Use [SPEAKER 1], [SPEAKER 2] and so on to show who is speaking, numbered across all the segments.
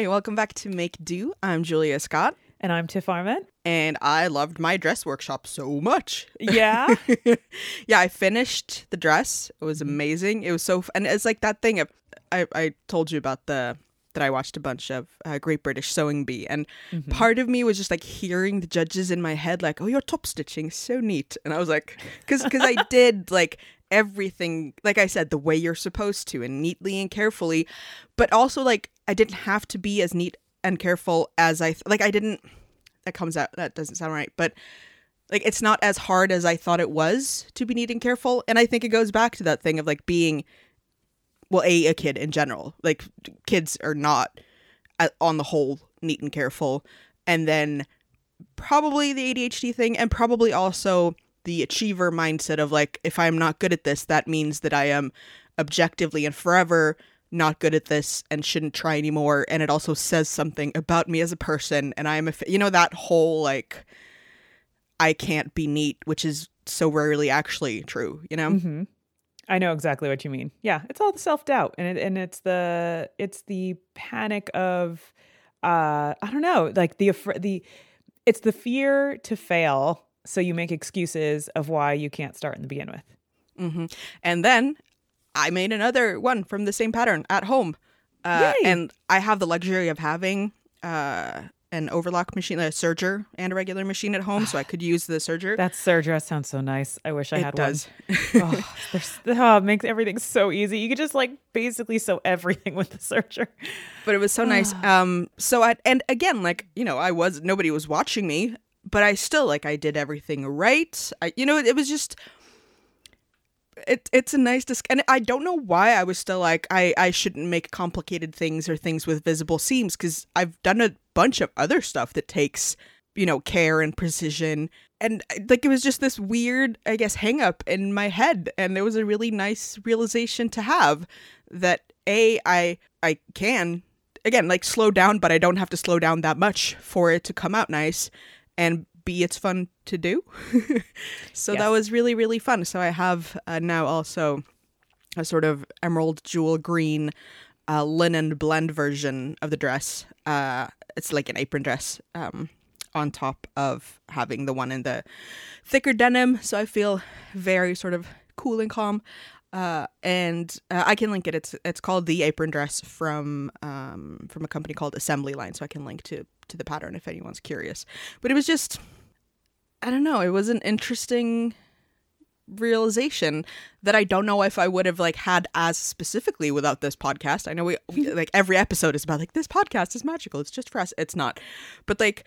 [SPEAKER 1] Hi, welcome back to Make Do. I'm Julia Scott,
[SPEAKER 2] And I'm Tiff Arment.
[SPEAKER 1] and I loved my dress workshop so much.
[SPEAKER 2] Yeah.
[SPEAKER 1] yeah, I finished the dress. It was amazing. It was so, f- and it's like that thing of I, I told you about the that I watched a bunch of uh, Great British Sewing Bee, and part of me was just like hearing the judges in my head, like, "Oh, your top stitching is so neat," and I was like, because I did like everything, like I said, the way you're supposed to, and neatly and carefully, but also like I didn't have to be as neat and careful as I th- like. I didn't. That comes out. That doesn't sound right, but like it's not as hard as I thought it was to be neat and careful. And I think it goes back to that thing of like being, well, a a kid in general. Like kids are not, uh, on the whole, neat and careful. And then probably the ADHD thing, and probably also the achiever mindset of like, if I'm not good at this, that means that I am objectively and forever not good at this and shouldn't try anymore. And it also says something about me as a person. And I am a, you know, that whole like, I can't be neat, which is so rarely actually true, you know?
[SPEAKER 2] hmm I know exactly what you mean. Yeah, it's all the self doubt, and it, and it's the it's the panic of, uh, I don't know, like the the, it's the fear to fail, so you make excuses of why you can't start in the begin with.
[SPEAKER 1] hmm And then I made another one from the same pattern at home. Uh, and I have the luxury of having uh, an overlock machine, a serger, and a regular machine at home, so I could use the serger.
[SPEAKER 2] That surge dress sounds so nice. I wish I
[SPEAKER 1] it
[SPEAKER 2] had
[SPEAKER 1] does.
[SPEAKER 2] one. Oh, oh, it makes everything so easy. You could just like basically sew everything with the serger.
[SPEAKER 1] but it was so nice. Um, so I and again, like you know, I was nobody was watching me, but I still like I did everything right. I, you know, it, was just. It, it's a nice disc and I don't know why I was still like I, I shouldn't make complicated things or things with visible seams because I've done a bunch of other stuff that takes you know care and precision and uh, like it was just this weird I guess hang up in my head and it was a really nice realization to have that a I I can again like slow down but i don't have to slow down that much for it to come out nice and b it's fun to do. So that was really really fun. So i have uh, now also a sort of emerald jewel green uh, linen blend version of the dress. Uh, it's like an apron dress um, on top of having the one in the thicker denim. So i feel very sort of cool and calm uh, and uh, I can link it. It's it's called the apron dress from um, from a company called Assembly Line, so I can link to to the pattern if anyone's curious. But it was just, I don't know, it was an interesting realization that I don't know if I would have like had as specifically without this podcast. I know we, we like every episode is about like this podcast is magical. It's just for us. It's not, but like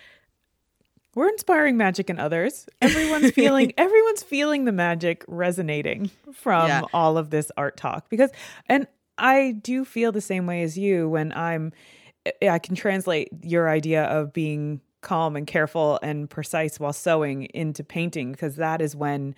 [SPEAKER 2] We're inspiring magic in others. Everyone's feeling everyone's feeling the magic resonating from
[SPEAKER 1] Yeah.
[SPEAKER 2] all of this art talk because and I do feel the same way as you when I'm I can translate your idea of being calm and careful and precise while sewing into painting because that is when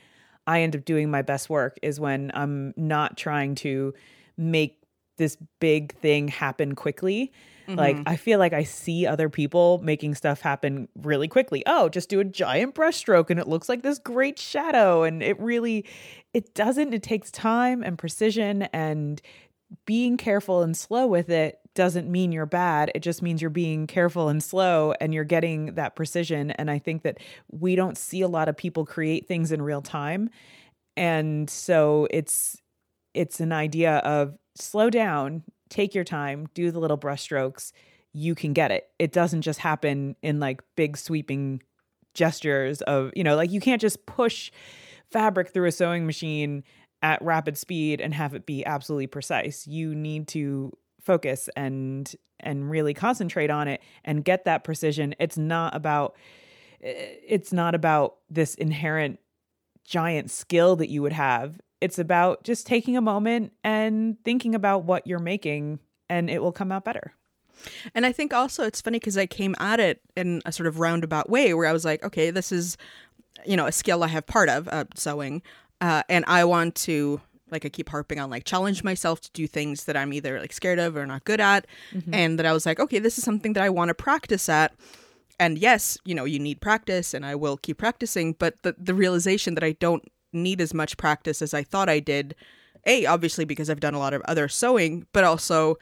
[SPEAKER 2] I end up doing my best work is when I'm not trying to make this big thing happen quickly. Like mm-hmm. I feel like I see other people making stuff happen really quickly. Oh, just do a giant brushstroke and it looks like this great shadow and it really it doesn't it takes time and precision and being careful and slow with it doesn't mean you're bad. It just means you're being careful and slow and you're getting that precision. And I think that we don't see a lot of people create things in real time. And so it's it's an idea of slow down, take your time, do the little brush strokes. You can get it. It doesn't just happen in like big sweeping gestures of, you know, like you can't just push fabric through a sewing machine at rapid speed and have it be absolutely precise. You need to focus and and really concentrate on it and get that precision. It's not about eh, it's not about this inherent giant skill that you would have. It's about just taking a moment and thinking about what you're making and it will come out better.
[SPEAKER 1] And I think also it's funny because I came at it in a sort of roundabout way where I was like, okay, this is, you know, a skill I have part of, uh, sewing. Uh, and I want to, like, I keep harping on, like, challenge myself to do things that I'm either, like, scared of or not good at. And that I was like, okay, this is something that I want to practice at. And yes, you know, you need practice and I will keep practicing. But the, the realization that I don't need as much practice as I thought I did, A, obviously because I've done a lot of other sewing, but also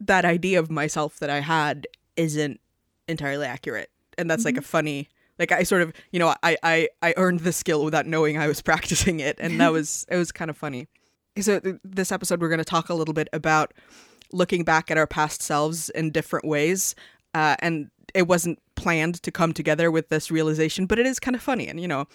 [SPEAKER 1] that idea of myself that I had isn't entirely accurate. And that's like a funny like I sort of, you know, I I I earned the skill without knowing I was practicing it and that was it was kind of funny. So th- this episode we're going to talk a little bit about looking back at our past selves in different ways. Uh, and it wasn't planned to come together with this realization, but it is kind of funny and you know,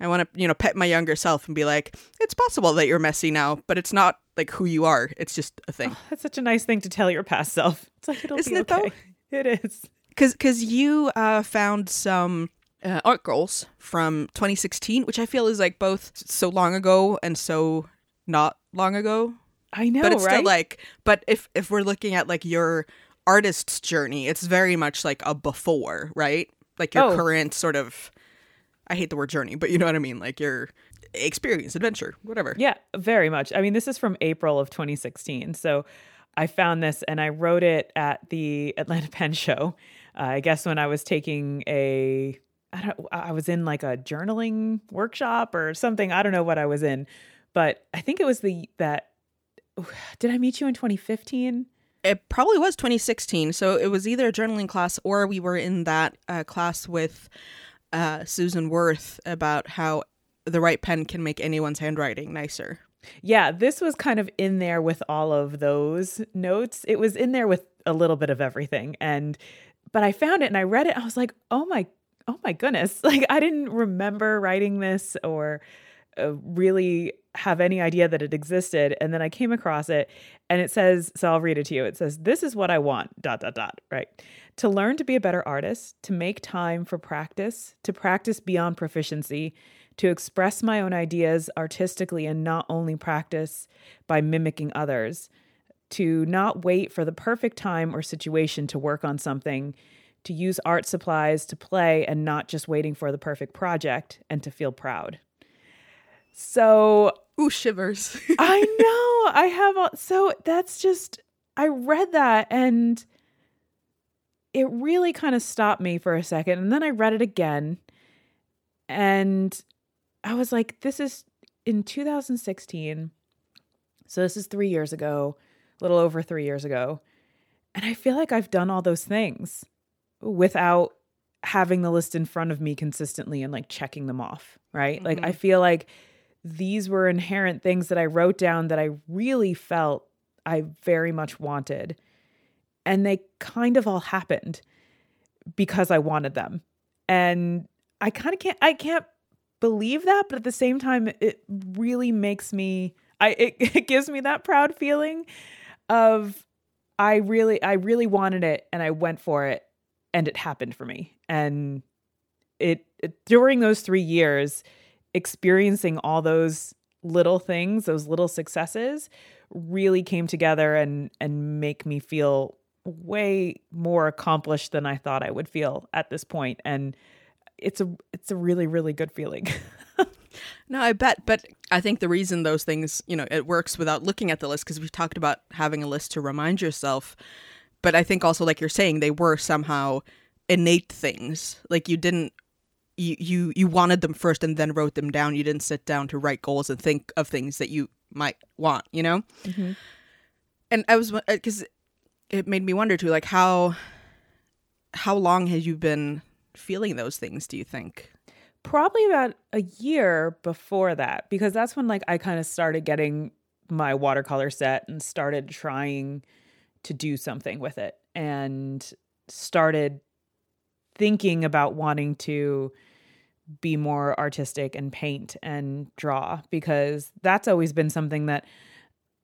[SPEAKER 1] I want to, you know, pet my younger self and be like, it's possible that you're messy now, but it's not like who you are. It's just a thing.
[SPEAKER 2] Oh, that's such a nice thing to tell your past self. It's like it'll
[SPEAKER 1] Isn't
[SPEAKER 2] be
[SPEAKER 1] it,
[SPEAKER 2] okay.
[SPEAKER 1] though?
[SPEAKER 2] It is.
[SPEAKER 1] Because because you uh, found some uh, art goals from 2016, which I feel is like both so long ago and so not long ago.
[SPEAKER 2] I know,
[SPEAKER 1] but it's
[SPEAKER 2] right?
[SPEAKER 1] still like, but if if we're looking at like your artist's journey, it's very much like a before, right? Like your
[SPEAKER 2] Oh.
[SPEAKER 1] current sort of. I hate the word journey, but you know what I mean. Like your experience, adventure, whatever.
[SPEAKER 2] Yeah, very much. I mean, this is from April of 2016. So I found this and I wrote it at the Atlanta Pen Show. Uh, I guess when I was taking a, I don't, I was in like a journaling workshop or something. I don't know what I was in, but I think it was the that. Did I meet you in 2015?
[SPEAKER 1] It probably was 2016. So it was either a journaling class or we were in that uh, class with uh, Susan Worth about how the right pen can make anyone's handwriting nicer.
[SPEAKER 2] Yeah, this was kind of in there with all of those notes. It was in there with a little bit of everything. And but I found it and I read it. I was like, "Oh my oh my goodness." Like I didn't remember writing this or uh, really have any idea that it existed. And then I came across it and it says, so I'll read it to you. It says, "This is what I want." dot dot dot, right? To learn to be a better artist, to make time for practice, to practice beyond proficiency, to express my own ideas artistically and not only practice by mimicking others, to not wait for the perfect time or situation to work on something, to use art supplies to play and not just waiting for the perfect project, and to feel proud. So
[SPEAKER 1] Ooh, shivers.
[SPEAKER 2] I know I have, all, so that's just, I read that and it really kind of stopped me for a second. And then I read it again and I was like, this is in 2016. So this is three years ago, a little over three years ago. And I feel like I've done all those things without having the list in front of me consistently and like checking them off. Right. Like, I mm-hmm. feel like these were inherent things that I wrote down that I really felt I very much wanted. And they kind of all happened because I wanted them. And I kind of can't I can't believe that, but at the same time it really makes me I it, it gives me that proud feeling of I really I really wanted it and I went for it and it happened for me. And it, it during those 3 years experiencing all those little things, those little successes really came together and and make me feel way more accomplished than I thought I would feel at this point and it's a it's a really really good feeling.
[SPEAKER 1] No, I bet. But I think the reason those things, you know, it works without looking at the list, because we've talked about having a list to remind yourself. But I think also, like you're saying, they were somehow innate things. Like you didn't, you, you, you wanted them first and then wrote them down. You didn't sit down to write goals and think of things that you might want, you know? Mm-hmm. And I was, uh, because it made me wonder too, like how, how long has you been feeling those things, do you think?
[SPEAKER 2] Probably about a year before that because that's when like I kind of started getting my watercolor set and started trying to do something with it and started thinking about wanting to be more artistic and paint and draw because that's always been something that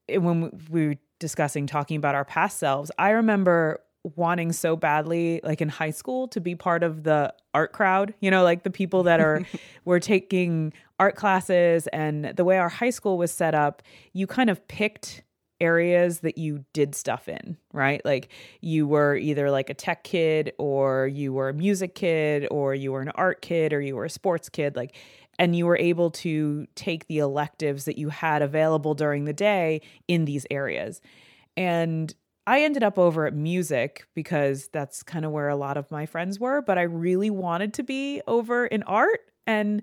[SPEAKER 2] eh, when we were discussing talking about our past selves i remember wanting so badly like in high school to be part of the art crowd you know like the people that are were taking art classes and the way our high school was set up you kind of picked areas that you did stuff in, right? Like you were either like a tech kid or you were a music kid or you were an art kid or you were a sports kid like and you were able to take the electives that you had available during the day in these areas. And I ended up over at music because that's kind of where a lot of my friends were, but I really wanted to be over in art and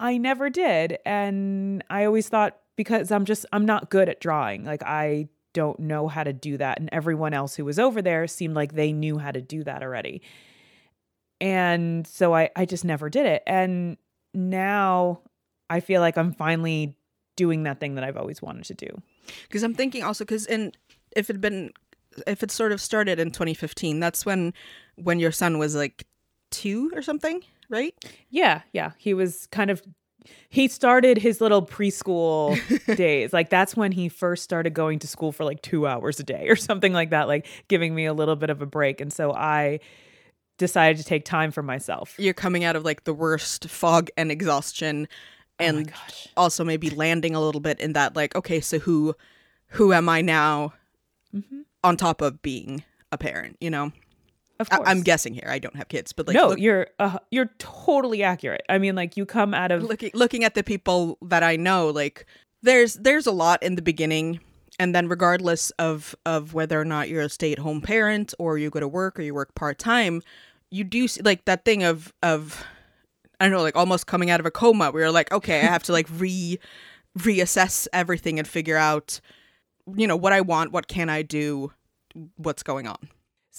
[SPEAKER 2] I never did. And I always thought because I'm just I'm not good at drawing. Like I don't know how to do that. And everyone else who was over there seemed like they knew how to do that already. And so I, I just never did it. And now I feel like I'm finally doing that thing that I've always wanted to do.
[SPEAKER 1] Because I'm thinking also because in if it had been if it sort of started in 2015, that's when when your son was like two or something, right?
[SPEAKER 2] Yeah, yeah. He was kind of he started his little preschool days. Like that's when he first started going to school for like 2 hours a day or something like that, like giving me a little bit of a break. And so I decided to take time for myself.
[SPEAKER 1] You're coming out of like the worst fog and exhaustion and
[SPEAKER 2] oh
[SPEAKER 1] also maybe landing a little bit in that like okay, so who who am I now
[SPEAKER 2] mm-hmm.
[SPEAKER 1] on top of being a parent, you know?
[SPEAKER 2] Of course.
[SPEAKER 1] I- am guessing here. I don't have kids, but like
[SPEAKER 2] no,
[SPEAKER 1] look-
[SPEAKER 2] you're uh, you're totally accurate. I mean, like you come out of
[SPEAKER 1] looking looking at the people that I know, like there's there's a lot in the beginning, and then regardless of of whether or not you're a stay at home parent or you go to work or you work part time, you do see like that thing of of I don't know, like almost coming out of a coma. where you're like, okay, I have to like re reassess everything and figure out, you know, what I want, what can I do, what's going on.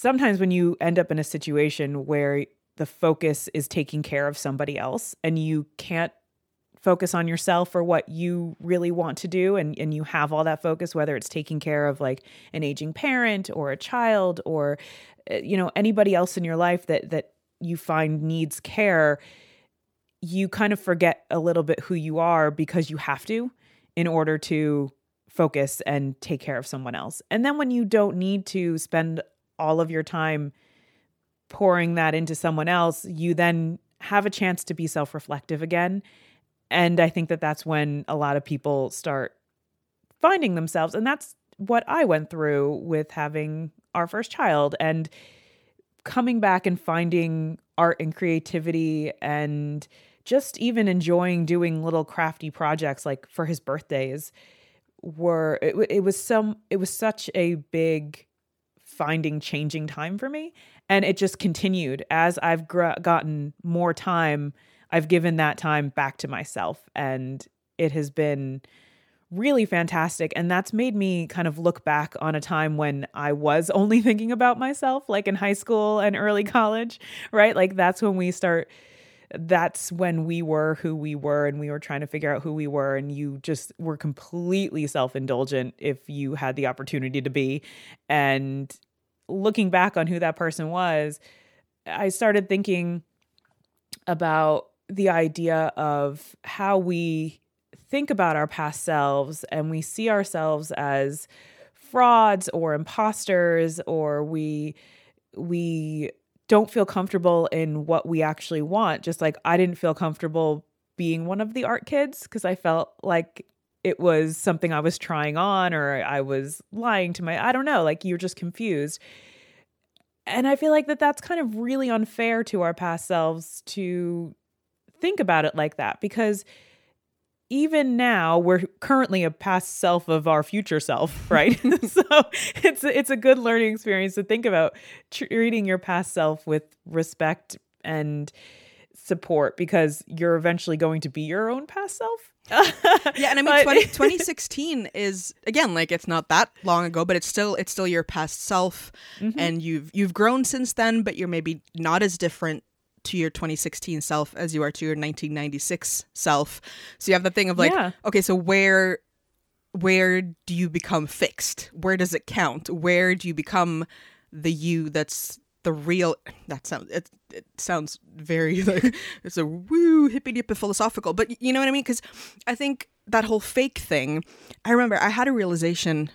[SPEAKER 2] Sometimes when you end up in a situation where the focus is taking care of somebody else and you can't focus on yourself or what you really want to do and, and you have all that focus whether it's taking care of like an aging parent or a child or uh, you know anybody else in your life that that you find needs care you kind of forget a little bit who you are because you have to in order to focus and take care of someone else. And then when you don't need to spend all of your time pouring that into someone else, you then have a chance to be self reflective again. And I think that that's when a lot of people start finding themselves. And that's what I went through with having our first child and coming back and finding art and creativity and just even enjoying doing little crafty projects like for his birthdays were it, it was some it was such a big finding changing time for me. And it just continued. As i've gr- gotten more time i've given that time back to myself. And it has been really fantastic. And that's made me kind of look back on a time when i was only thinking about myself like in high school and early college right? Like that's when we start that's when we were who we were and we were trying to figure out who we were. And you just were completely self-indulgent if you had the opportunity to be. And looking back on who that person was i started thinking about the idea of how we think about our past selves and we see ourselves as frauds or imposters or we we don't feel comfortable in what we actually want. Just like I didn't feel comfortable being one of the art kids because I felt like it was something I was trying on or I was lying to my, I don't know, like you're just confused. And I feel like that that's kind of really unfair to our past selves to think about it like that because even now we're currently a past self of our future self right? So it's it's a good learning experience to think about treating your past self with respect and support because you're eventually going to be your own past self.
[SPEAKER 1] Yeah and i mean but, 20, 2016 is again like it's not that long ago but it's still it's still your past self. Mm-hmm. and you've you've grown since then but you're maybe not as different to your 2016 self as you are to your 1996 self. So you have the thing of like, yeah. okay, so where where do you become fixed? Where does it count? Where do you become the you that's the real that sounds it, it sounds very like it's a woo hippy dippy philosophical, but you know what I mean? Because I think that whole fake thing, I remember I had a realization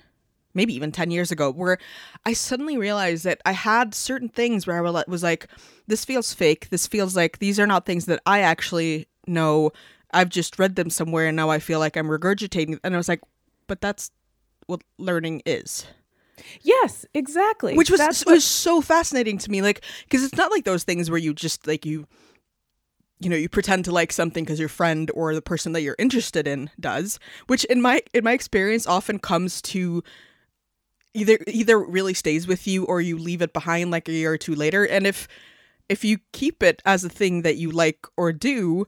[SPEAKER 1] maybe even 10 years ago where I suddenly realized that I had certain things where I was like, this feels fake. This feels like these are not things that I actually know. I've just read them somewhere and now I feel like I'm regurgitating. And I was like, but that's what learning is.
[SPEAKER 2] Yes, exactly.
[SPEAKER 1] Which was That's was so fascinating to me, like because it's not like those things where you just like you, you know, you pretend to like something because your friend or the person that you're interested in does. Which in my in my experience often comes to either either really stays with you or you leave it behind like a year or two later. And if if you keep it as a thing that you like or do,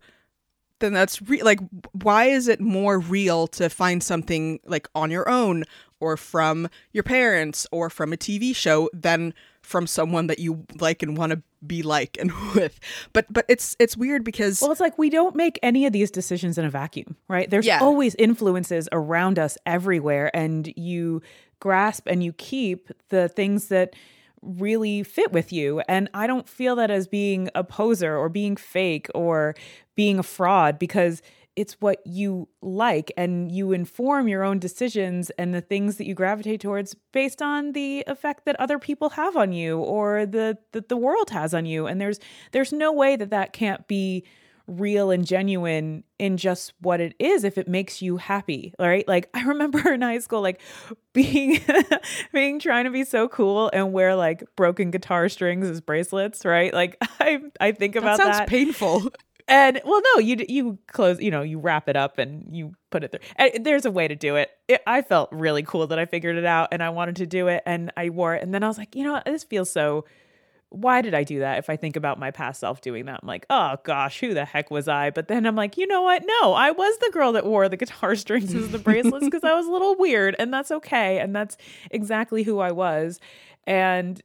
[SPEAKER 1] then that's re- like why is it more real to find something like on your own or from your parents or from a TV show than from someone that you like and want to be like and with. But but it's it's weird because
[SPEAKER 2] Well, it's like we don't make any of these decisions in a vacuum, right? There's
[SPEAKER 1] Yeah.
[SPEAKER 2] always influences around us everywhere and you grasp and you keep the things that really fit with you. And I don't feel that as being a poser or being fake or being a fraud because it's what you like and you inform your own decisions and the things that you gravitate towards based on the effect that other people have on you or the that the world has on you and there's there's no way that that can't be real and genuine in just what it is if it makes you happy right like i remember in high school like being being trying to be so cool and wear like broken guitar strings as bracelets right like i i think about that
[SPEAKER 1] sounds
[SPEAKER 2] that
[SPEAKER 1] painful.
[SPEAKER 2] and well, no, you you close, you know, you wrap it up and you put it there. Eh, and there's a way to do it. it. I felt really cool that I figured it out and I wanted to do it and I wore it. And then I was like, you know what, this feels so. Why did I do that? If I think about my past self doing that, I'm like, oh gosh, who the heck was I? But then I'm like, you know what? No, I was the girl that wore the guitar strings as the bracelets because I was a little weird, and that's okay. And that's exactly who I was. And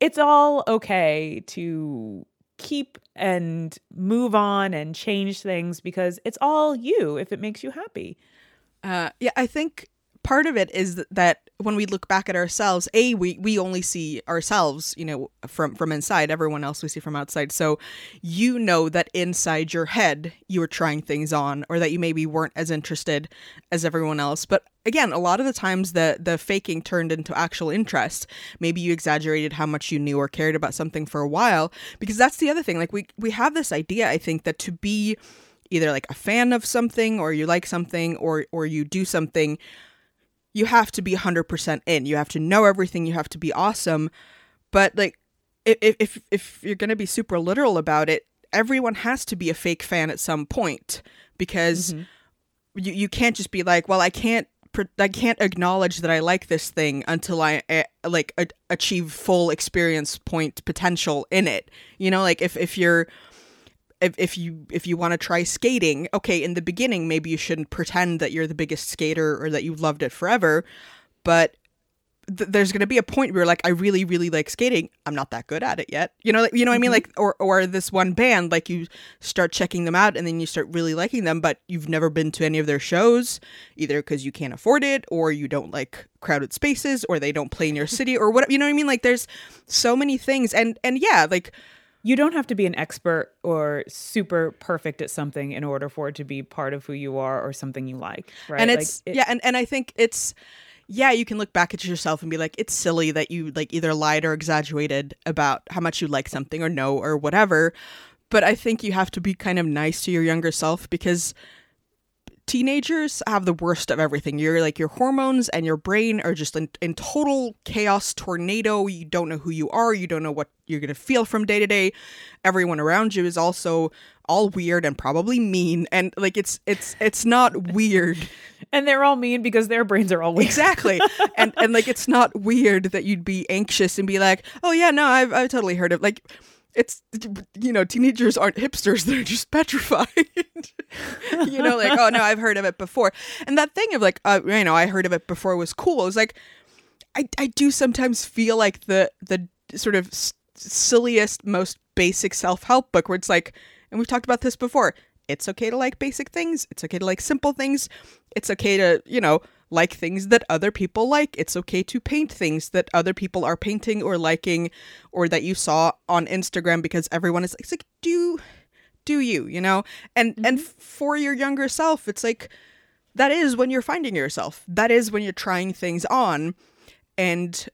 [SPEAKER 2] it's all okay to keep and move on and change things because it's all you if it makes you happy.
[SPEAKER 1] Uh, yeah, I think part of it is that when we look back at ourselves, a we we only see ourselves, you know, from from inside. Everyone else we see from outside. So you know that inside your head you were trying things on, or that you maybe weren't as interested as everyone else. But again, a lot of the times the the faking turned into actual interest. Maybe you exaggerated how much you knew or cared about something for a while, because that's the other thing. Like we we have this idea, I think, that to be either like a fan of something or you like something or or you do something you have to be 100% in. You have to know everything. You have to be awesome. But like if if if you're going to be super literal about it everyone has to be a fake fan at some point because you you can't just be like well I can't I can't acknowledge that I like this thing until I uh, like a- achieve full experience point potential in it. You know like if if you're if, if you if you want to try skating okay in the beginning maybe you shouldn't pretend that you're the biggest skater or that you loved it forever but th- there's going to be a point where you're like i really really like skating. I'm not that good at it yet. You know like, you know what i mean? Mm-hmm. Like or or this one band like you start checking them out and then you start really liking them but you've never been to any of their shows either because you can't afford it or you don't like crowded spaces or they don't play in your city or whatever you know what i mean? Like there's so many things and and yeah like
[SPEAKER 2] You don't have to be an expert or super perfect at something in order for it to be part of who you are or something you like, right?
[SPEAKER 1] and
[SPEAKER 2] Like,
[SPEAKER 1] it's
[SPEAKER 2] it-
[SPEAKER 1] yeah and, and i think it's yeah you can look back at yourself and be like it's silly that you like either lied or exaggerated about how much you like something or no or whatever but i think you have to be kind of nice to your younger self because teenagers have the worst of everything. You're like your hormones and your brain are just in, in total chaos tornado. You don't know who you are. You don't know what you're going to feel from day to day. Everyone around you is also all weird and probably mean. And like it's it's it's not weird.
[SPEAKER 2] And they're all mean because their brains are all weak.
[SPEAKER 1] exactly. And and like it's not weird that you'd be anxious and be like oh yeah no i've, I've totally heard of like it's you know teenagers aren't hipsters they're just petrified. You know like oh no i've heard of it before. And that thing of like uh, you know i heard of it before was cool it was like i i do sometimes feel like the the sort of s- silliest most basic self-help book where it's like and we've talked about this before it's okay to like basic things it's okay to like simple things it's okay to you know like things that other people like it's okay to paint things that other people are painting or liking or that you saw on instagram because everyone is it's like do do you you know and and mm-hmm. for your younger self it's like that is when you're finding yourself that is when you're trying things on and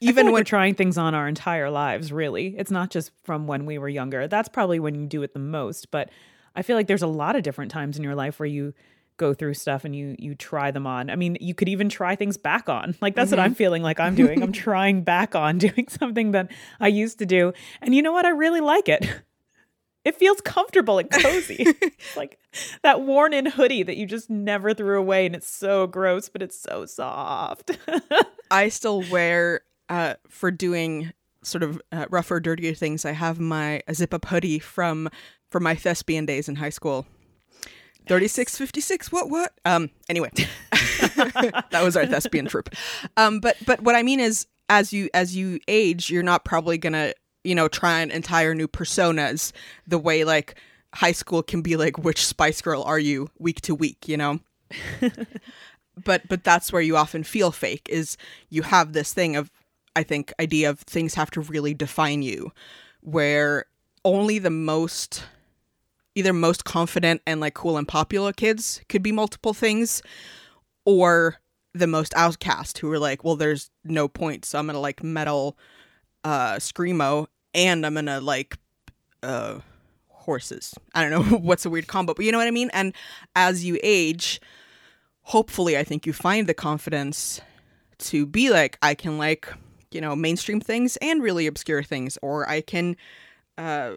[SPEAKER 2] Even
[SPEAKER 1] even
[SPEAKER 2] when
[SPEAKER 1] when
[SPEAKER 2] we're trying things on our entire lives, really. It's not just from when we were younger. That's probably when you do it the most. But I feel like there's a lot of different times in your life where you go through stuff and you you try them on. I mean, you could even try things back on. Like that's what I'm feeling like I'm doing. I'm trying back on doing something that I used to do. And you know what? I really like it. It feels comfortable and cozy. Like that worn in hoodie that you just never threw away and it's so gross, but it's so soft.
[SPEAKER 1] I still wear uh, for doing sort of uh, rougher, dirtier things. I have my a zip up hoodie from from my thespian days in high school. 36 56 what what? Um anyway. That was our thespian troupe um but but what i mean is as you as you age you're not probably gonna you know try an entire new personas the way like high school can be like which spice girl are you week to week you know? But but that's where you often feel fake is you have this thing of i think idea of things have to really define you where only the most either most confident and like cool and popular kids could be multiple things or the most outcast who are like well there's no point so i'm gonna like metal uh screamo and i'm gonna like uh horses. I don't know what's a weird combo but you know what i mean? And as you age hopefully i think you find the confidence to be like i can like you know mainstream things and really obscure things or i can uh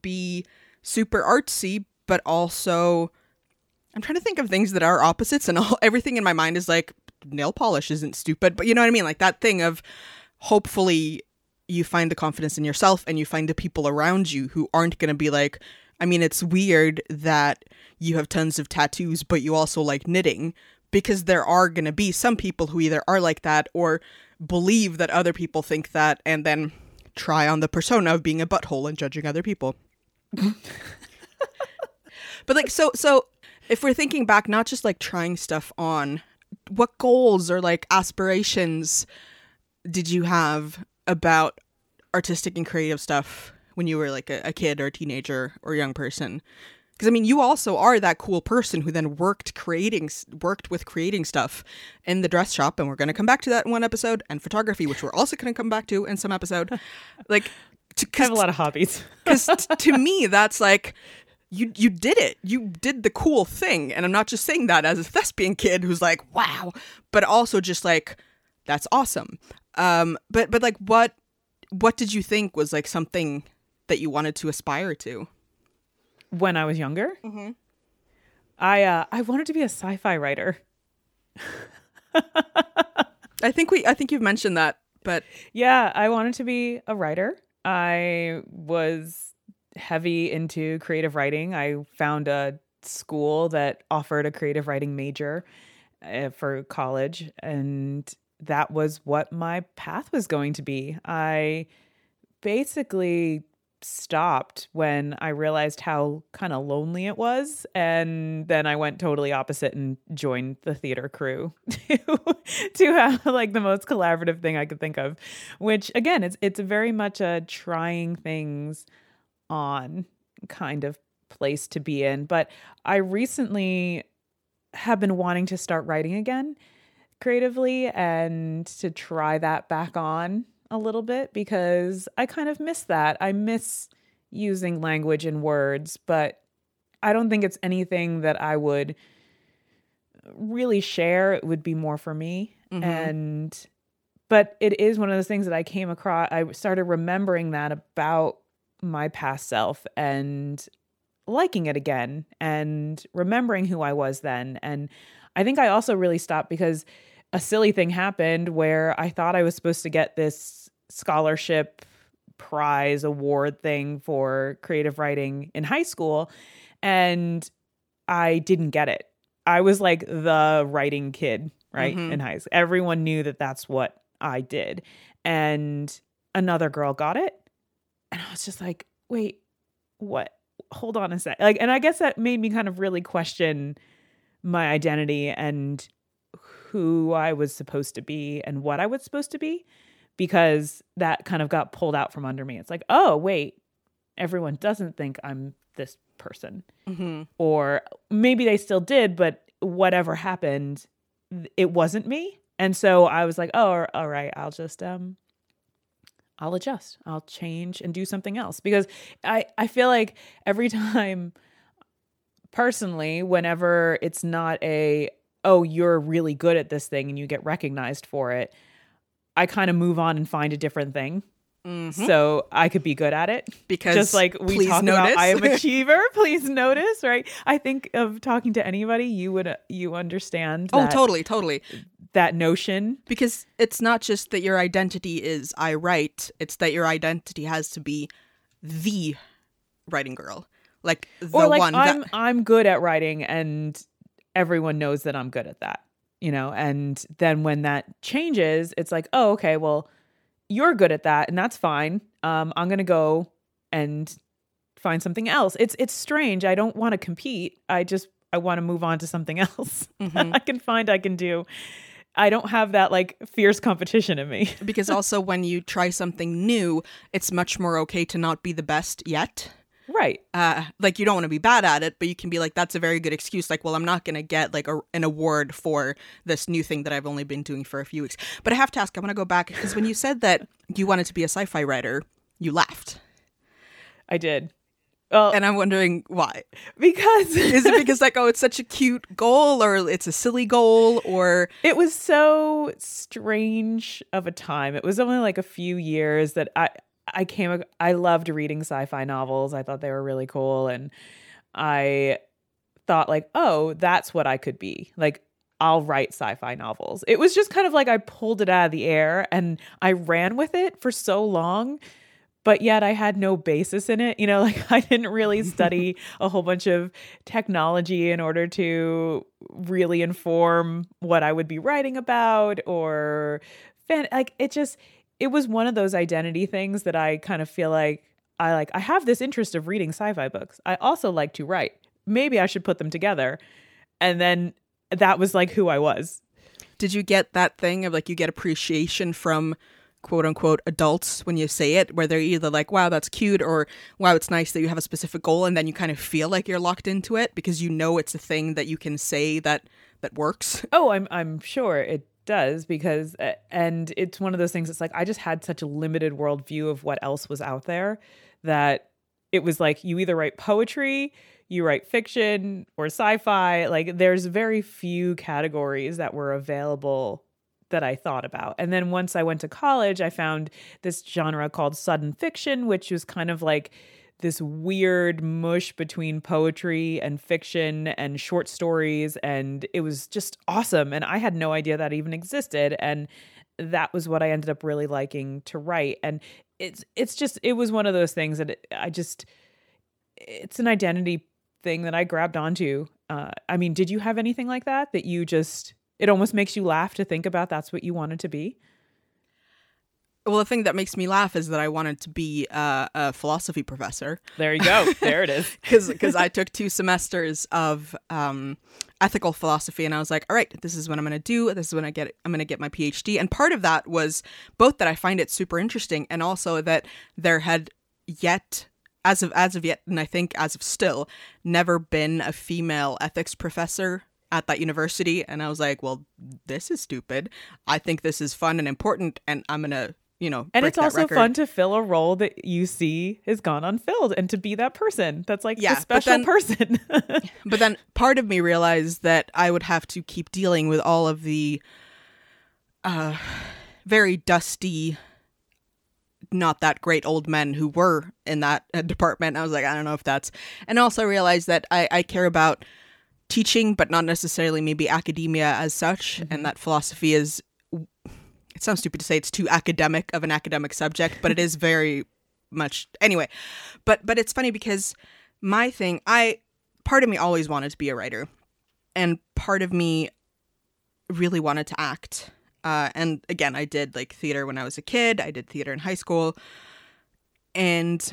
[SPEAKER 1] be super artsy, but also I'm trying to think of things that are opposites, and all everything in my mind is like nail polish isn't stupid, but you know what I mean? Like that thing of hopefully you find the confidence in yourself and you find the people around you who aren't going to be like, I mean, it's weird that you have tons of tattoos, but you also like knitting because there are going to be some people who either are like that or believe that other people think that and then try on the persona of being a butthole and judging other people. But like so so if we're thinking back not just like trying stuff on what goals or like aspirations did you have about artistic and creative stuff when you were like a, a kid or a teenager or a young person? Because i mean you also are that cool person who then worked creating worked with creating stuff in the dress shop and we're going to come back to that in one episode and photography which we're also going to come back to in some episode. Like
[SPEAKER 2] to, I have a lot of hobbies.
[SPEAKER 1] Because to me, that's like you you did it. You did the cool thing, and I'm not just saying that as a thespian kid who's like, wow, but also just like that's awesome. Um, but but like what what did you think was like something that you wanted to aspire to
[SPEAKER 2] when I was younger?
[SPEAKER 1] Mm-hmm.
[SPEAKER 2] I uh, I wanted to be a sci-fi writer.
[SPEAKER 1] I think we I think you've mentioned that, but
[SPEAKER 2] yeah, I wanted to be a writer. I was heavy into creative writing. I found a school that offered a creative writing major uh, for college, and that was what my path was going to be. I basically stopped when I realized how kind of lonely it was. And then I went totally opposite and joined the theater crew to, to have like the most collaborative thing I could think of, which again, it's, it's very much a trying things on kind of place to be in. But I recently have been wanting to start writing again creatively and to try that back on a little bit because I kind of miss that. I miss using language and words, but I don't think it's anything that I would really share. It would be more for me. Mm-hmm. And but it is one of those things that I came across I started remembering that about my past self and liking it again and remembering who I was then. And I think I also really stopped because a silly thing happened where I thought I was supposed to get this scholarship prize award thing for creative writing in high school and I didn't get it. I was like the writing kid, right? Mm-hmm. In high school. Everyone knew that that's what I did. And another girl got it. And I was just like, wait, what? Hold on a sec. Like, and I guess that made me kind of really question my identity and who I was supposed to be and what I was supposed to be because that kind of got pulled out from under me. It's like, oh, wait, everyone doesn't think I'm this person. Mm-hmm. Or maybe they still did, but whatever happened, it wasn't me. And so I was like, oh, all right, I'll just, um, I'll adjust. I'll change and do something else because I, I feel like every time personally, whenever it's not a, oh, you're really good at this thing and you get recognized for it, I kind of move on and find a different thing. Mm-hmm. So I could be good at it
[SPEAKER 1] because
[SPEAKER 2] just like we talk notice. about, I am an achiever. please notice, right? I think of talking to anybody, you would uh, you understand.
[SPEAKER 1] oh, totally, totally.
[SPEAKER 2] That notion
[SPEAKER 1] because it's not just that your identity is I write; it's that your identity has to be the writing girl. like the
[SPEAKER 2] or like
[SPEAKER 1] one
[SPEAKER 2] I'm
[SPEAKER 1] that
[SPEAKER 2] I'm good at writing and everyone knows that I'm good at that. You know, and then when that changes, it's like, oh, okay, well, you're good at that, and that's fine. Um, I'm gonna go and find something else. It's it's strange. I don't want to compete. I just I want to move on to something else
[SPEAKER 1] Mhm.
[SPEAKER 2] I can find I can do. I don't have that like fierce competition in me.
[SPEAKER 1] because also when you try something new, it's much more okay to not be the best yet.
[SPEAKER 2] Right.
[SPEAKER 1] uh like you don't want to be bad at it but you can be like that's a very good excuse like well i'm not going to get like a, an award for this new thing that i've only been doing for a few weeks but i have to ask i want to go back because when you said that you wanted to be a sci-fi writer you laughed
[SPEAKER 2] I did. Well,
[SPEAKER 1] and i'm wondering why
[SPEAKER 2] because
[SPEAKER 1] is it because like oh it's such a cute goal or it's a silly goal or
[SPEAKER 2] It was so strange of a time. It was only like a few years that I I came I loved reading sci-fi novels. I thought they were really cool and I thought like, "Oh, that's what I could be." Like I'll write sci-fi novels. It was just kind of like I pulled it out of the air and I ran with it for so long but yet I had no basis in it. You know, like I didn't really study a whole bunch of technology in order to really inform what I would be writing about or fan like it just it was one of those identity things that I kind of feel like I like I have this interest of reading sci-fi books. I also like to write. Maybe I should put them together. And then that was like who I was.
[SPEAKER 1] did you get that thing of like you get appreciation from quote unquote adults when you say it where they're either like wow that's cute or wow it's nice that you have a specific goal and then you kind of feel like you're locked into it because you know it's a thing that you can say that that works
[SPEAKER 2] Oh, I'm I'm sure it does because and it's one of those things it's like I just had such a limited worldview of what else was out there that it was like you either write poetry, you write fiction or sci-fi, like there's very few categories that were available that I thought about. And then once I went to college, I found this genre called sudden fiction, which was kind of like this weird mush between poetry and fiction and short stories and it was just awesome and I had no idea that even existed and that was what I ended up really liking to write and it's it's just it was one of those things that I just it's an identity thing that I grabbed onto. Uh, I mean, did you have anything like that that you just it almost makes you laugh to think about that's what you wanted to be?
[SPEAKER 1] Well the thing that makes me laugh is that i wanted to be uh, a philosophy professor
[SPEAKER 2] There you go. there it is.
[SPEAKER 1] because I took two semesters of um, ethical philosophy, and I was like, all right, this is what I'm going to do. This is when I get I'm going to get my PhD. And part of that was both that I find it super interesting, and also that there had yet. As of as of yet, and I think as of still, never been a female ethics professor at that university. And I was like, well, this is stupid. I think this is fun and important, and I'm gonna, you know,
[SPEAKER 2] And it's also
[SPEAKER 1] record.
[SPEAKER 2] fun to fill a role that you see has gone unfilled and to be that person. That's like
[SPEAKER 1] Yeah,
[SPEAKER 2] special
[SPEAKER 1] then-
[SPEAKER 2] person.
[SPEAKER 1] But then part of me realized that I would have to keep dealing with all of the uh, very dusty, not that great old men who were in that uh, department. I was like, I don't know if that's. And also realized that I, I care about teaching, but not necessarily maybe academia as such, and that philosophy is. It sounds stupid to say it's too academic of an academic subject, but it is very much anyway. But but it's funny because my thing, I part of me always wanted to be a writer, and part of me really wanted to act. Uh, and again, I did like theater when I was a kid. I did theater in high school, and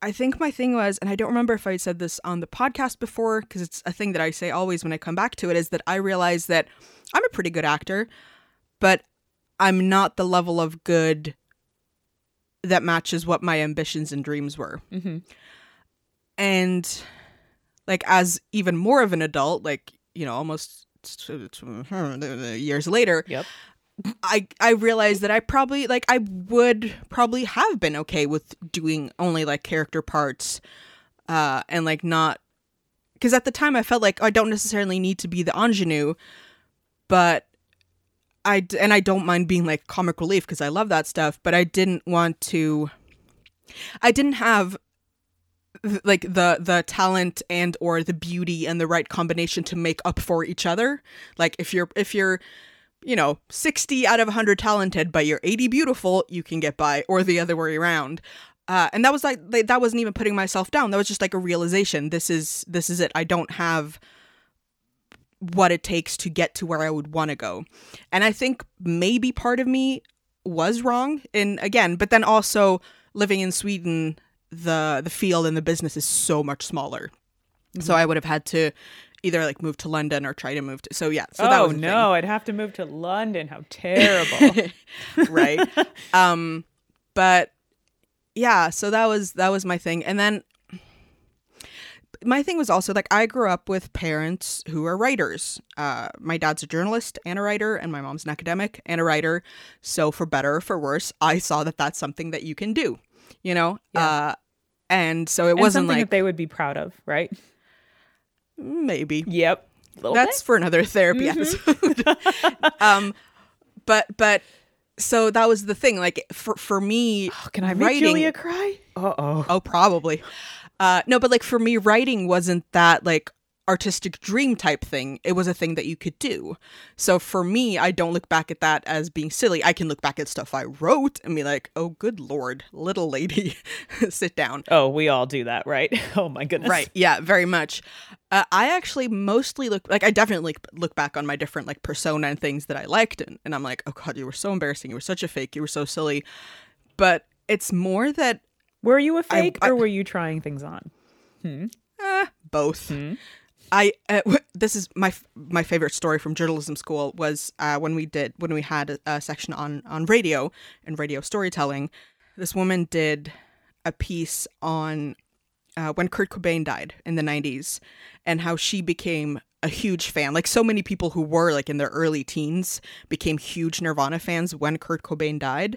[SPEAKER 1] I think my thing was, and I don't remember if I said this on the podcast before because it's a thing that I say always when I come back to it, is that I realized that I'm a pretty good actor, but I'm not the level of good that matches what my ambitions and dreams were.
[SPEAKER 2] mm-hmm.
[SPEAKER 1] And like as even more of an adult, like, you know, almost years later,
[SPEAKER 2] Yep.
[SPEAKER 1] I I realized that I probably like I would probably have been okay with doing only like character parts uh and like not because at the time I felt like I don't necessarily need to be the ingenue but And I don't mind being like comic relief because I love that stuff but I didn't want to I didn't have like the the talent and or the beauty and the right combination to make up for each other like if you're if you're you know 60 out of 100 talented but you're 80 beautiful you can get by or the other way around Uh, and that was like, that wasn't even putting myself down. That was just like a realization. This is this is it. I don't have what it takes to get to where I would want to go. And I think maybe part of me was wrong in again, but then also living in Sweden, the the field and the business is so much smaller. So I would have had to either like move to London or try to move to. So yeah, so that
[SPEAKER 2] oh
[SPEAKER 1] was the thing.
[SPEAKER 2] no, I'd have to move to London. How terrible.
[SPEAKER 1] right um but yeah so that was that was my thing and then my thing was also like i grew up with parents who are writers uh my dad's a journalist and a writer and my mom's an academic and a writer so for better or for worse i saw that that's something that you can do you know
[SPEAKER 2] Yeah.
[SPEAKER 1] uh and so it
[SPEAKER 2] and
[SPEAKER 1] wasn't
[SPEAKER 2] something
[SPEAKER 1] like
[SPEAKER 2] that they would be proud of, right?
[SPEAKER 1] maybe
[SPEAKER 2] Yep.
[SPEAKER 1] That's for another therapy episode um but but so that was the thing like for for me
[SPEAKER 2] bit. Can I make
[SPEAKER 1] writing-
[SPEAKER 2] Julia cry? Uh oh.
[SPEAKER 1] Oh, probably. Uh, no, but like for me, writing wasn't that like artistic dream type thing. It was a thing that you could do. So for me, I don't look back at that as being silly. I can look back at stuff I wrote and be like, oh, good lord, little lady, sit down.
[SPEAKER 2] Oh, we all do that, right? Oh my goodness.
[SPEAKER 1] Right. Yeah, very much. Uh, I actually mostly look like I definitely look back on my different like persona and things that I liked, and, and I'm like, oh god, you were so embarrassing. You were such a fake. You were so silly. But it's more that
[SPEAKER 2] Were you a fake
[SPEAKER 1] I-
[SPEAKER 2] or were you trying things on?
[SPEAKER 1] Eh, both. I uh, w- this is my f- my favorite story from journalism school was uh, when we did when we had a, a section on on radio and radio storytelling. This woman did a piece on uh, when Kurt Cobain died in the '90s and how she became a huge fan. Like so many people who were like in their early teens became huge Nirvana fans when Kurt Cobain died.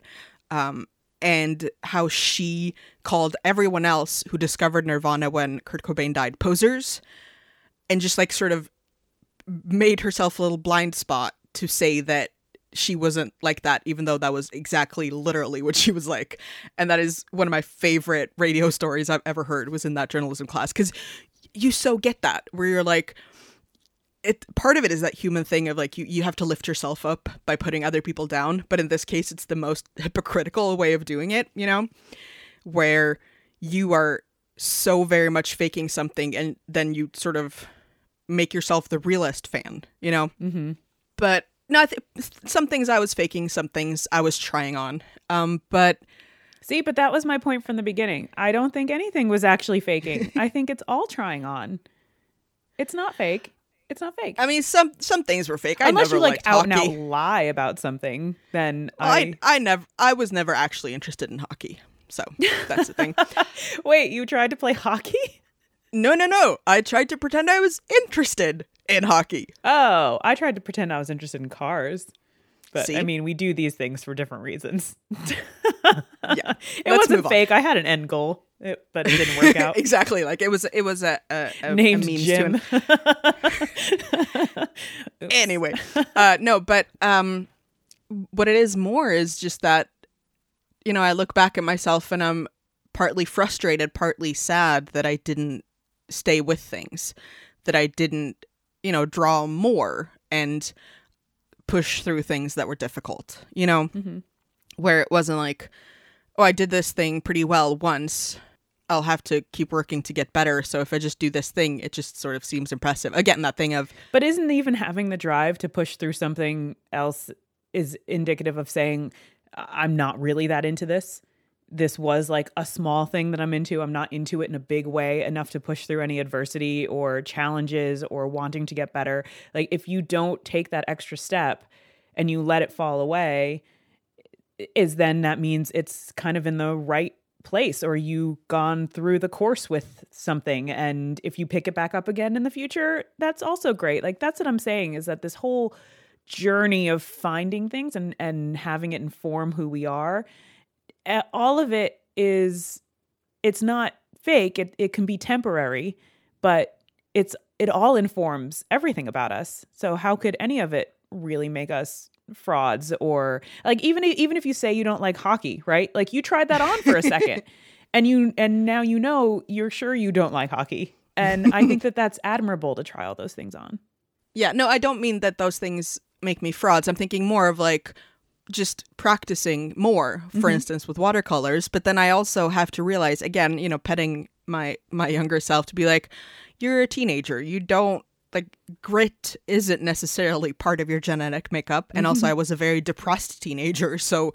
[SPEAKER 1] Um, and how she called everyone else who discovered Nirvana when Kurt Cobain died posers and just like sort of made herself a little blind spot to say that she wasn't like that even though that was exactly literally what she was like. And that is one of my favorite radio stories i've ever heard was in that journalism class because you so get that where you're like it part of it is that human thing of like you, you have to lift yourself up by putting other people down but in this case it's the most hypocritical way of doing it you know where you are so very much faking something and then you sort of make yourself the realist fan you know
[SPEAKER 2] Mm-hmm.
[SPEAKER 1] but no I th- some things i was faking some things i was trying on um but
[SPEAKER 2] See, but that was my point from the beginning. I don't think anything was actually faking. I think it's all trying on. It's not fake. It's not fake.
[SPEAKER 1] i mean some some things were fake i
[SPEAKER 2] Unless
[SPEAKER 1] never
[SPEAKER 2] you like out
[SPEAKER 1] hockey.
[SPEAKER 2] and out lie about something, then
[SPEAKER 1] I,
[SPEAKER 2] I,
[SPEAKER 1] I never i was never actually interested in hockey so that's the thing
[SPEAKER 2] wait. You tried to play hockey?
[SPEAKER 1] no no no i tried to pretend i was interested in hockey
[SPEAKER 2] Oh, I tried to pretend I was interested in cars. But
[SPEAKER 1] See?
[SPEAKER 2] I mean, we do these things for different reasons.
[SPEAKER 1] Yeah.
[SPEAKER 2] it wasn't fake. I had an end goal, it, but it didn't work out.
[SPEAKER 1] exactly like it was it was a, a, a
[SPEAKER 2] Named
[SPEAKER 1] a means
[SPEAKER 2] Jim.
[SPEAKER 1] to an- anyway uh no but um what it is more is just that you know i look back at myself and i'm partly frustrated partly sad that i didn't stay with things that i didn't you know draw more and push through things that were difficult you know
[SPEAKER 2] Mhm.
[SPEAKER 1] where it wasn't like oh i did this thing pretty well once i'll have to keep working to get better so if i just do this thing it just sort of seems impressive again that thing of
[SPEAKER 2] But isn't even having the drive to push through something else is indicative of saying I'm not really that into this? This was like a small thing that I'm into. I'm not into it in a big way enough to push through any adversity or challenges or wanting to get better. Like if you don't take that extra step and you let it fall away, is then that means it's kind of in the right place or you gone through the course with something and if you pick it back up again in the future that's also great like that's what i'm saying is that this whole journey of finding things and and having it inform who we are all of it is it's not fake it, it can be temporary but it's it all informs everything about us. So how could any of it really make us frauds or like even even if you say you don't like hockey right? Like you tried that on for a second and you and now you know you're sure you don't like hockey. And i think that that's admirable to try all those things on.
[SPEAKER 1] Yeah, no, I don't mean that those things make me frauds. I'm thinking more of like just practicing more for mm-hmm. instance with watercolors but then i also have to realize again you know petting my my younger self to be like you're a teenager. You don't like grit isn't necessarily part of your genetic makeup. And also mm-hmm. i was a very depressed teenager so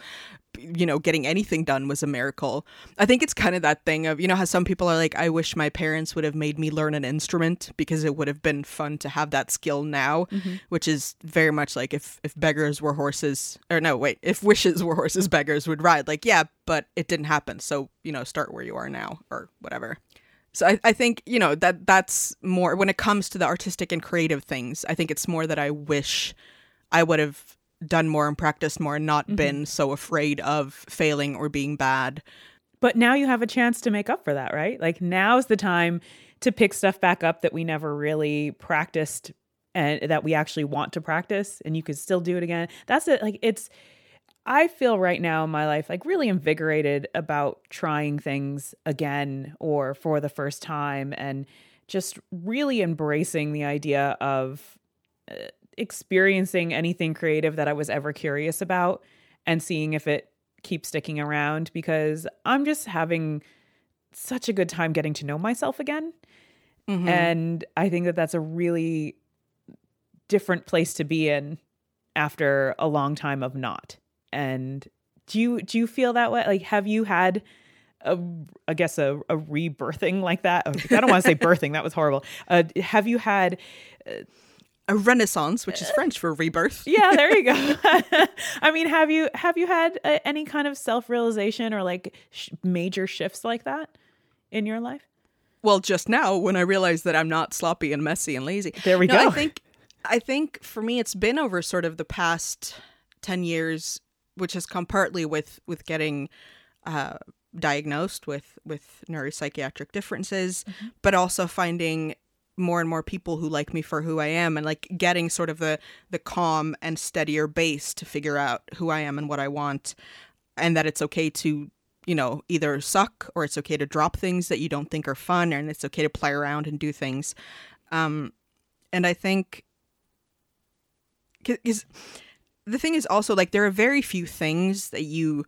[SPEAKER 1] you know getting anything done was a miracle. I think it's kind of that thing of you know how some people are like i wish my parents would have made me learn an instrument because it would have been fun to have that skill now mm-hmm. which is very much like if if beggars were horses or no wait if wishes were horses beggars would ride. Like yeah but it didn't happen. So you know start where you are now or whatever so I, I think you know that that's more when it comes to the artistic and creative things. I think it's more that I wish I would have done more and practiced more and not mm-hmm. been so afraid of failing or being bad.
[SPEAKER 2] But now you have a chance to make up for that, right? Like now's the time to pick stuff back up that we never really practiced and that we actually want to practice and you could still do it again. That's it. Like it's I feel right now in my life like really invigorated about trying things again or for the first time and just really embracing the idea of uh, experiencing anything creative that I was ever curious about and seeing if it keeps sticking around because I'm just having such a good time getting to know myself again. And I think that that's a really different place to be in after a long time of not. And do you do you feel that way? Like have you had a I guess a, a rebirthing like that? I don't want to say birthing, that was horrible. Uh, have you had
[SPEAKER 1] A renaissance, which is French for rebirth.
[SPEAKER 2] yeah there you go i mean have you have you had uh, any kind of self-realization or like sh- major shifts like that in your life
[SPEAKER 1] Well, just now when I realized that I'm not sloppy and messy and lazy.
[SPEAKER 2] There we
[SPEAKER 1] No,
[SPEAKER 2] go.
[SPEAKER 1] I think I think for me it's been over sort of the past 10 years which has come partly with with getting uh diagnosed with with neuropsychiatric differences, but also finding more and more people who like me for who I am and like getting sort of the the calm and steadier base to figure out who I am and what I want and that it's okay to you know either suck or it's okay to drop things that you don't think are fun and it's okay to play around and do things. Um and I think because the thing is also like there are very few things that you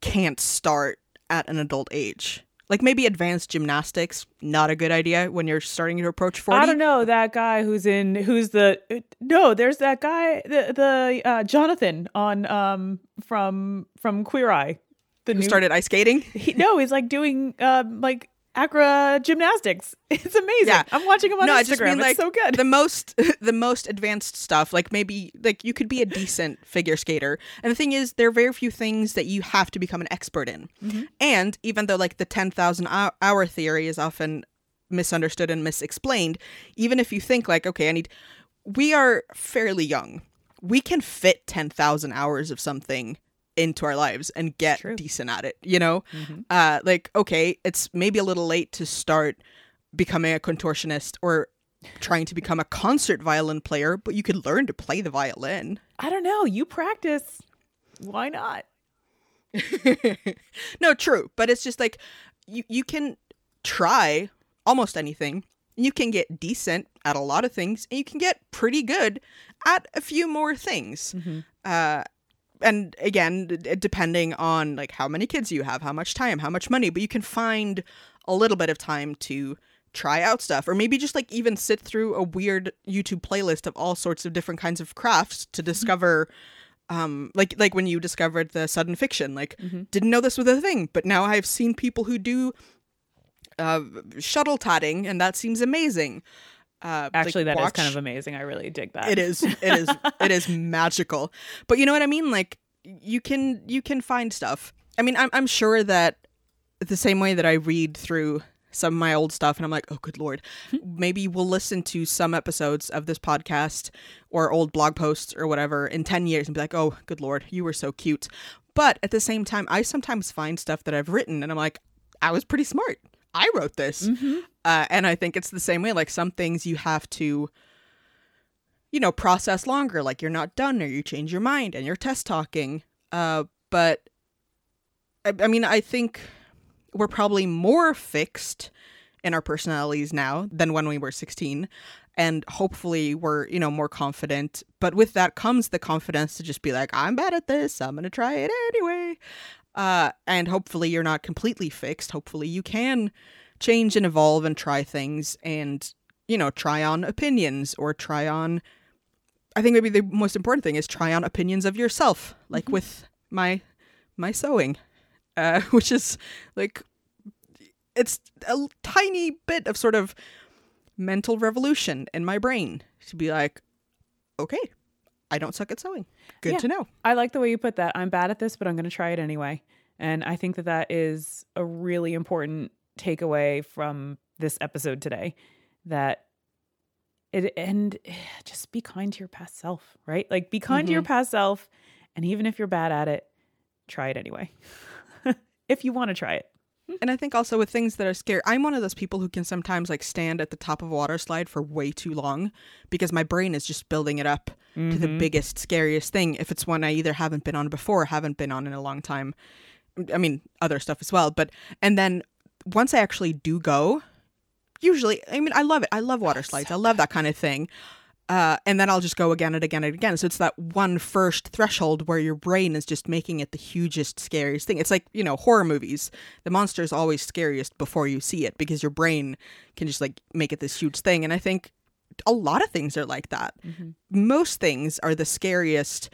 [SPEAKER 1] can't start at an adult age. Like maybe advanced gymnastics not a good idea when you're starting to approach 40
[SPEAKER 2] i don't know that guy who's in who's the no there's that guy the the uh, jonathan on um from from queer eye the
[SPEAKER 1] who
[SPEAKER 2] new
[SPEAKER 1] started ice skating?
[SPEAKER 2] He, no he's like doing um like acro gymnastics it's amazing
[SPEAKER 1] Yeah.
[SPEAKER 2] i'm watching them on
[SPEAKER 1] no,
[SPEAKER 2] instagram
[SPEAKER 1] I just mean
[SPEAKER 2] it's
[SPEAKER 1] like
[SPEAKER 2] so good
[SPEAKER 1] the most the most advanced stuff. Like maybe like you could be a decent figure skater, and the thing is, there are very few things that you have to become an expert in.
[SPEAKER 2] Mm-hmm.
[SPEAKER 1] And even though like the ten thousand hour theory is often misunderstood and misexplained, even if you think like, okay, I need, we are fairly young. We can fit ten thousand hours of something into our lives and get
[SPEAKER 2] True.
[SPEAKER 1] decent at it you know uh like okay it's maybe a little late to start becoming a contortionist or trying to become a concert violin player, but you could learn to play the violin.
[SPEAKER 2] i don't know you practice why not
[SPEAKER 1] no, true, but it's just like you you can try almost anything. You can get decent at a lot of things, and you can get pretty good at a few more things. Uh, and again, d- depending on like how many kids you have, how much time, how much money, but you can find a little bit of time to try out stuff, or maybe just like even sit through a weird YouTube playlist of all sorts of different kinds of crafts to discover um like like when you discovered the sudden fiction like didn't know this was a thing but now i've seen people who do uh shuttle tatting and that seems amazing uh like,
[SPEAKER 2] actually that is
[SPEAKER 1] watch-
[SPEAKER 2] kind of amazing. I really dig that.
[SPEAKER 1] It is it is it is magical. But you know what i mean? Like you can you can find stuff. I mean i'm, I'm sure that the same way that i read through some of my old stuff and i'm like oh good lord. Maybe we'll listen to some episodes of this podcast or old blog posts or whatever in 10 years and be like oh good lord you were so cute. But at the same time i sometimes find stuff that i've written and i'm like i was pretty smart i wrote this uh, and i think it's the same way like some things you have to you know, process longer, like you're not done or you change your mind and you're test talking. Uh, but I, I mean, I think we're probably more fixed in our personalities now than when we were 16. and hopefully we're you know more confident but with that comes the confidence to just be like i'm bad at this i'm gonna try it anyway uh, and hopefully you're not completely fixed hopefully you can change and evolve and try things and you know try on opinions or try on i think maybe the most important thing is try on opinions of yourself like mm-hmm. with my my sewing uh, which is like it's a tiny bit of sort of mental revolution in my brain to be like, okay, I don't suck at sewing. Good yeah, to know.
[SPEAKER 2] I like the way you put that. I'm bad at this, but I'm going to try it anyway. And I think that that is a really important takeaway from this episode today that it and just be kind to your past self, right? Like be kind mm-hmm. to your mm-hmm. past self and even if you're bad at it, try it anyway. if you want to try it.
[SPEAKER 1] And I think also with things that are scary, I'm one of those people who can sometimes like stand at the top of a water slide for way too long because my brain is just building it up mm-hmm. to the mm-hmm. biggest, scariest thing. If it's one I either haven't been on before, haven't been on in a long time. I mean, other stuff as well. But, and then once I actually do go, usually, I mean, I love it. I love water slides. I love that kind of thing. Uh, and then I'll just go again and again and again. So it's that one first threshold where your brain is just making it the hugest, scariest thing. It's like, you know, horror movies. The monster is always scariest before you see it because your brain can just like make it this huge thing. And I think a lot of things are like that. Mm-hmm. Most things are the scariest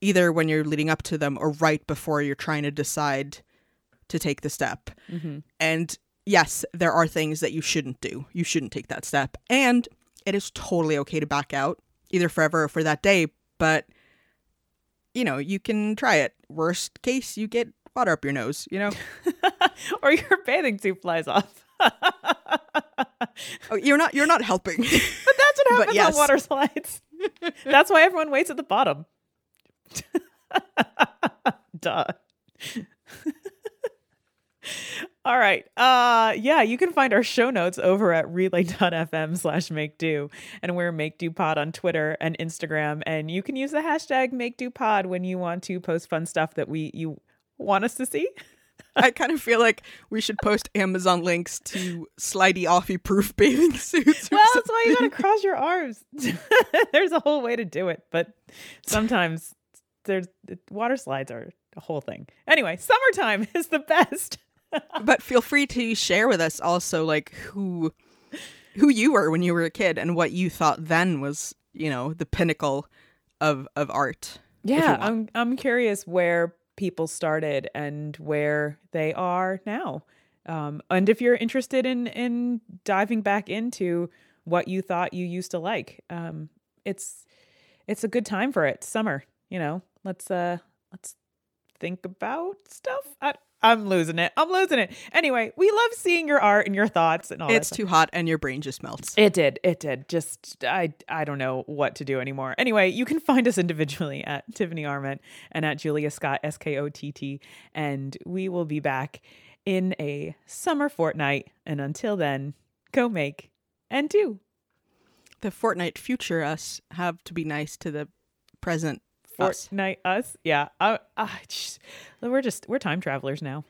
[SPEAKER 1] either when you're leading up to them or right before you're trying to decide to take the step. Mm-hmm. And yes, there are things that you shouldn't do. You shouldn't take that step. And it is totally okay to back out, either forever or for that day. But, you know, you can try it. Worst case, you get water up your nose, you know?
[SPEAKER 2] or your bathing suit flies off.
[SPEAKER 1] oh, you're not you're not helping. but
[SPEAKER 2] that's what happens yes. on water slides. that's why everyone waits at the bottom. Duh. All right. Uh yeah, you can find our show notes over at relay.fm slash make do. And we're make do pod on Twitter and Instagram. And you can use the hashtag make do pod when you want to post fun stuff that we you want us to see.
[SPEAKER 1] I kind of feel like we should post Amazon links to slidey offy proof bathing suits.
[SPEAKER 2] Well, that's why you gotta cross your arms. there's a whole way to do it, but sometimes there's water slides are a whole thing. Anyway, summertime is the best
[SPEAKER 1] but feel free to share with us also like who who you were when you were a kid and what you thought then was, you know, the pinnacle of of art.
[SPEAKER 2] Yeah, I'm I'm curious where people started and where they are now. Um, and if you're interested in in diving back into what you thought you used to like, um, it's it's a good time for it. Summer, you know. Let's uh let's think about stuff. I, I'm losing it. I'm losing it. Anyway, we love seeing your art and your thoughts and all that.
[SPEAKER 1] It's too hot and your brain just melts.
[SPEAKER 2] It did. It did. Just I I don't know what to do anymore. Anyway, you can find us individually at Tiffany Arment and at Julia Skott S K O T T and we will be back in a summer fortnight and until then, go make and do.
[SPEAKER 1] The fortnight future us have to be nice to the present
[SPEAKER 2] Fortnite us. us. Yeah. Uh, uh, we're just we're time travelers now.